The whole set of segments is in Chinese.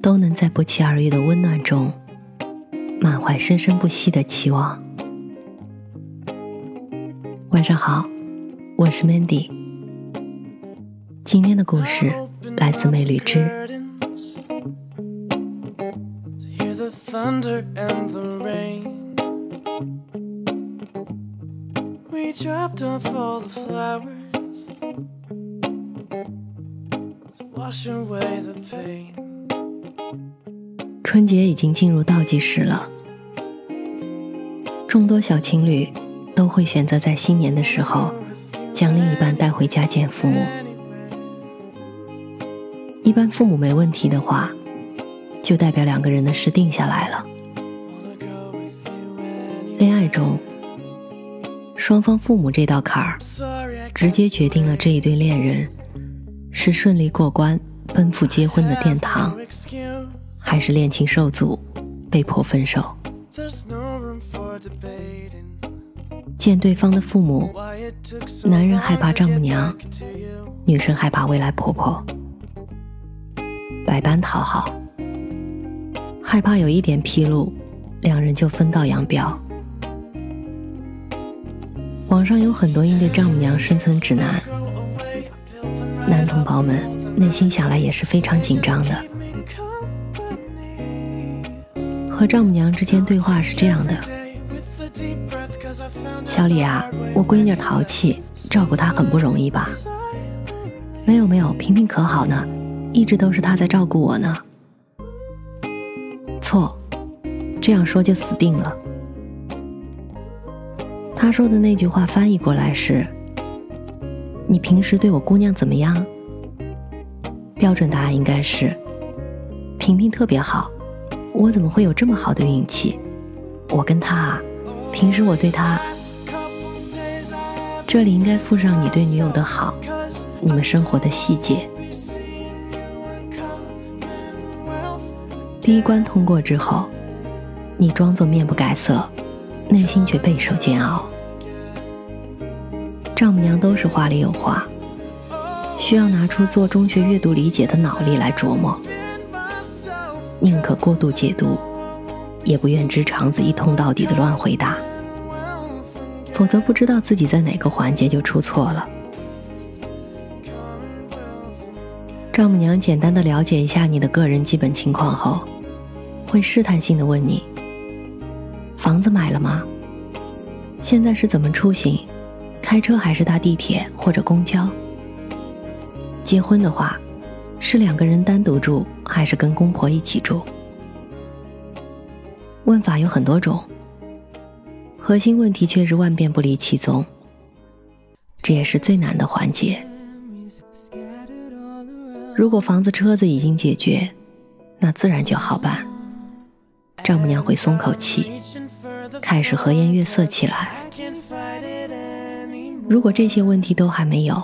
都能在不期而遇的温暖中，满怀生生不息的期望。晚上好，我是 Mandy。今天的故事来自美旅之。春节已经进入倒计时了，众多小情侣都会选择在新年的时候将另一半带回家见父母。一般父母没问题的话，就代表两个人的事定下来了。恋爱中，双方父母这道坎儿，直接决定了这一对恋人是顺利过关奔赴结婚的殿堂。还是恋情受阻，被迫分手。见对方的父母，男人害怕丈母娘，女生害怕未来婆婆，百般讨好，害怕有一点纰漏，两人就分道扬镳。网上有很多应对丈母娘生存指南，男同胞们内心想来也是非常紧张的。和丈母娘之间对话是这样的：“小李啊，我闺女淘气，照顾她很不容易吧？”“没有没有，萍萍可好呢，一直都是她在照顾我呢。”“错，这样说就死定了。”他说的那句话翻译过来是：“你平时对我姑娘怎么样？”标准答案应该是：“萍萍特别好。”我怎么会有这么好的运气？我跟他啊，平时我对他，这里应该附上你对女友的好，你们生活的细节。第一关通过之后，你装作面不改色，内心却备受煎熬。丈母娘都是话里有话，需要拿出做中学阅读理解的脑力来琢磨。宁可过度解读，也不愿直肠子一通到底的乱回答，否则不知道自己在哪个环节就出错了。丈母娘简单的了解一下你的个人基本情况后，会试探性的问你：房子买了吗？现在是怎么出行？开车还是搭地铁或者公交？结婚的话。是两个人单独住，还是跟公婆一起住？问法有很多种，核心问题却是万变不离其宗。这也是最难的环节。如果房子、车子已经解决，那自然就好办。丈母娘会松口气，开始和颜悦色起来。如果这些问题都还没有，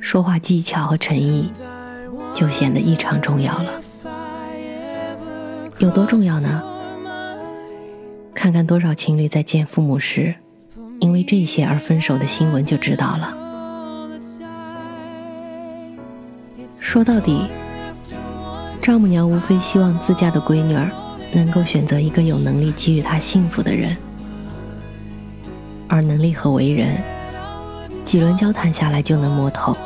说话技巧和诚意。就显得异常重要了。有多重要呢？看看多少情侣在见父母时，因为这些而分手的新闻就知道了。说到底，丈母娘无非希望自家的闺女儿能够选择一个有能力给予她幸福的人，而能力和为人，几轮交谈下来就能摸透。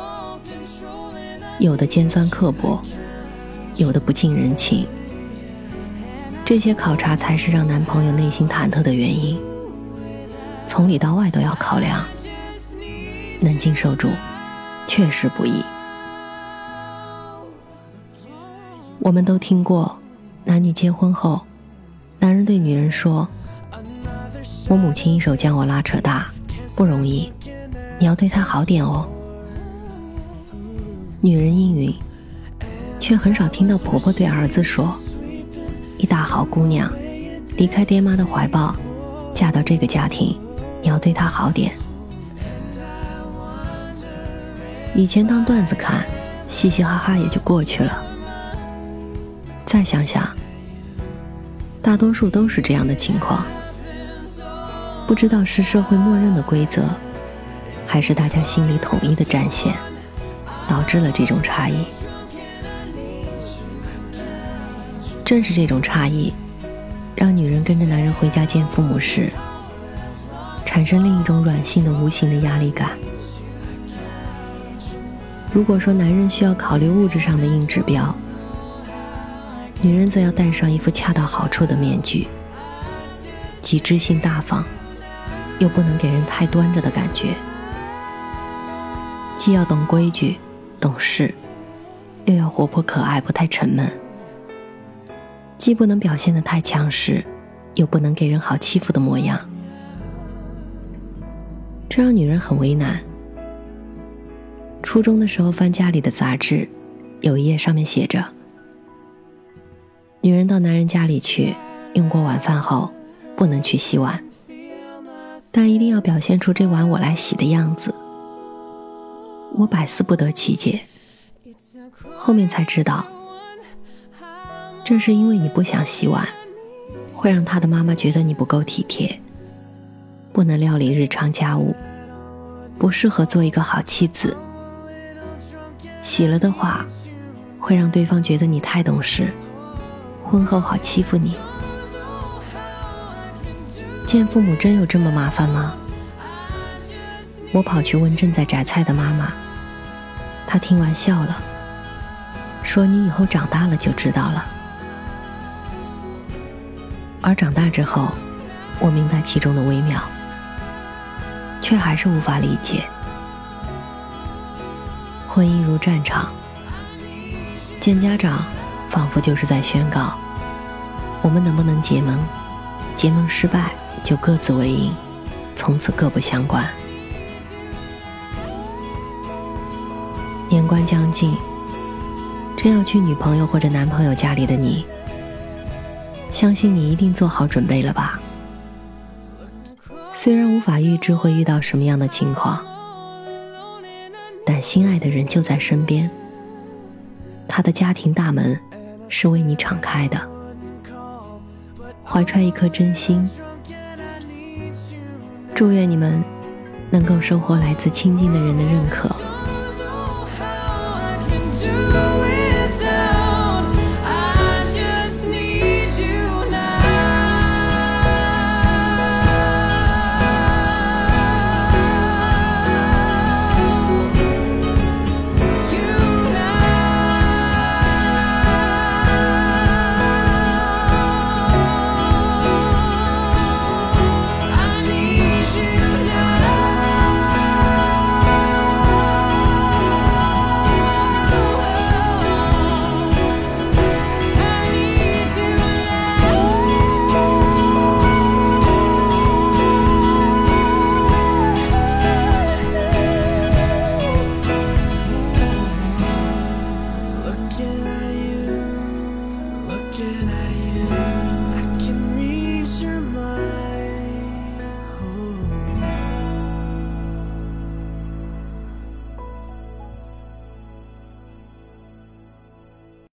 有的尖酸刻薄，有的不近人情，这些考察才是让男朋友内心忐忑的原因。从里到外都要考量，能经受住，确实不易。我们都听过，男女结婚后，男人对女人说：“我母亲一手将我拉扯大，不容易，你要对她好点哦。”女人应允，却很少听到婆婆对儿子说：“一大好姑娘，离开爹妈的怀抱，嫁到这个家庭，你要对她好点。以前当段子看，嘻嘻哈哈也就过去了。再想想，大多数都是这样的情况。不知道是社会默认的规则，还是大家心里统一的战线，导致了这种差异。正是这种差异，让女人跟着男人回家见父母时，产生另一种软性的无形的压力感。如果说男人需要考虑物质上的硬指标，女人则要戴上一副恰到好处的面具，既知性大方，又不能给人太端着的感觉，既要懂规矩、懂事，又要活泼可爱，不太沉闷。既不能表现的太强势，又不能给人好欺负的模样，这让女人很为难。初中的时候翻家里的杂志，有一页上面写着：女人到男人家里去，用过晚饭后，不能去洗碗，但一定要表现出这碗我来洗的样子。我百思不得其解，后面才知道。正是因为你不想洗碗，会让他的妈妈觉得你不够体贴，不能料理日常家务，不适合做一个好妻子。洗了的话，会让对方觉得你太懂事，婚后好欺负你。见父母真有这么麻烦吗？我跑去问正在摘菜的妈妈，他听完笑了，说：“你以后长大了就知道了。”而长大之后，我明白其中的微妙，却还是无法理解。婚姻如战场，见家长仿佛就是在宣告：我们能不能结盟？结盟失败就各自为营，从此各不相关。年关将近，真要去女朋友或者男朋友家里的你。相信你一定做好准备了吧？虽然无法预知会遇到什么样的情况，但心爱的人就在身边，他的家庭大门是为你敞开的。怀揣一颗真心，祝愿你们能够收获来自亲近的人的认可，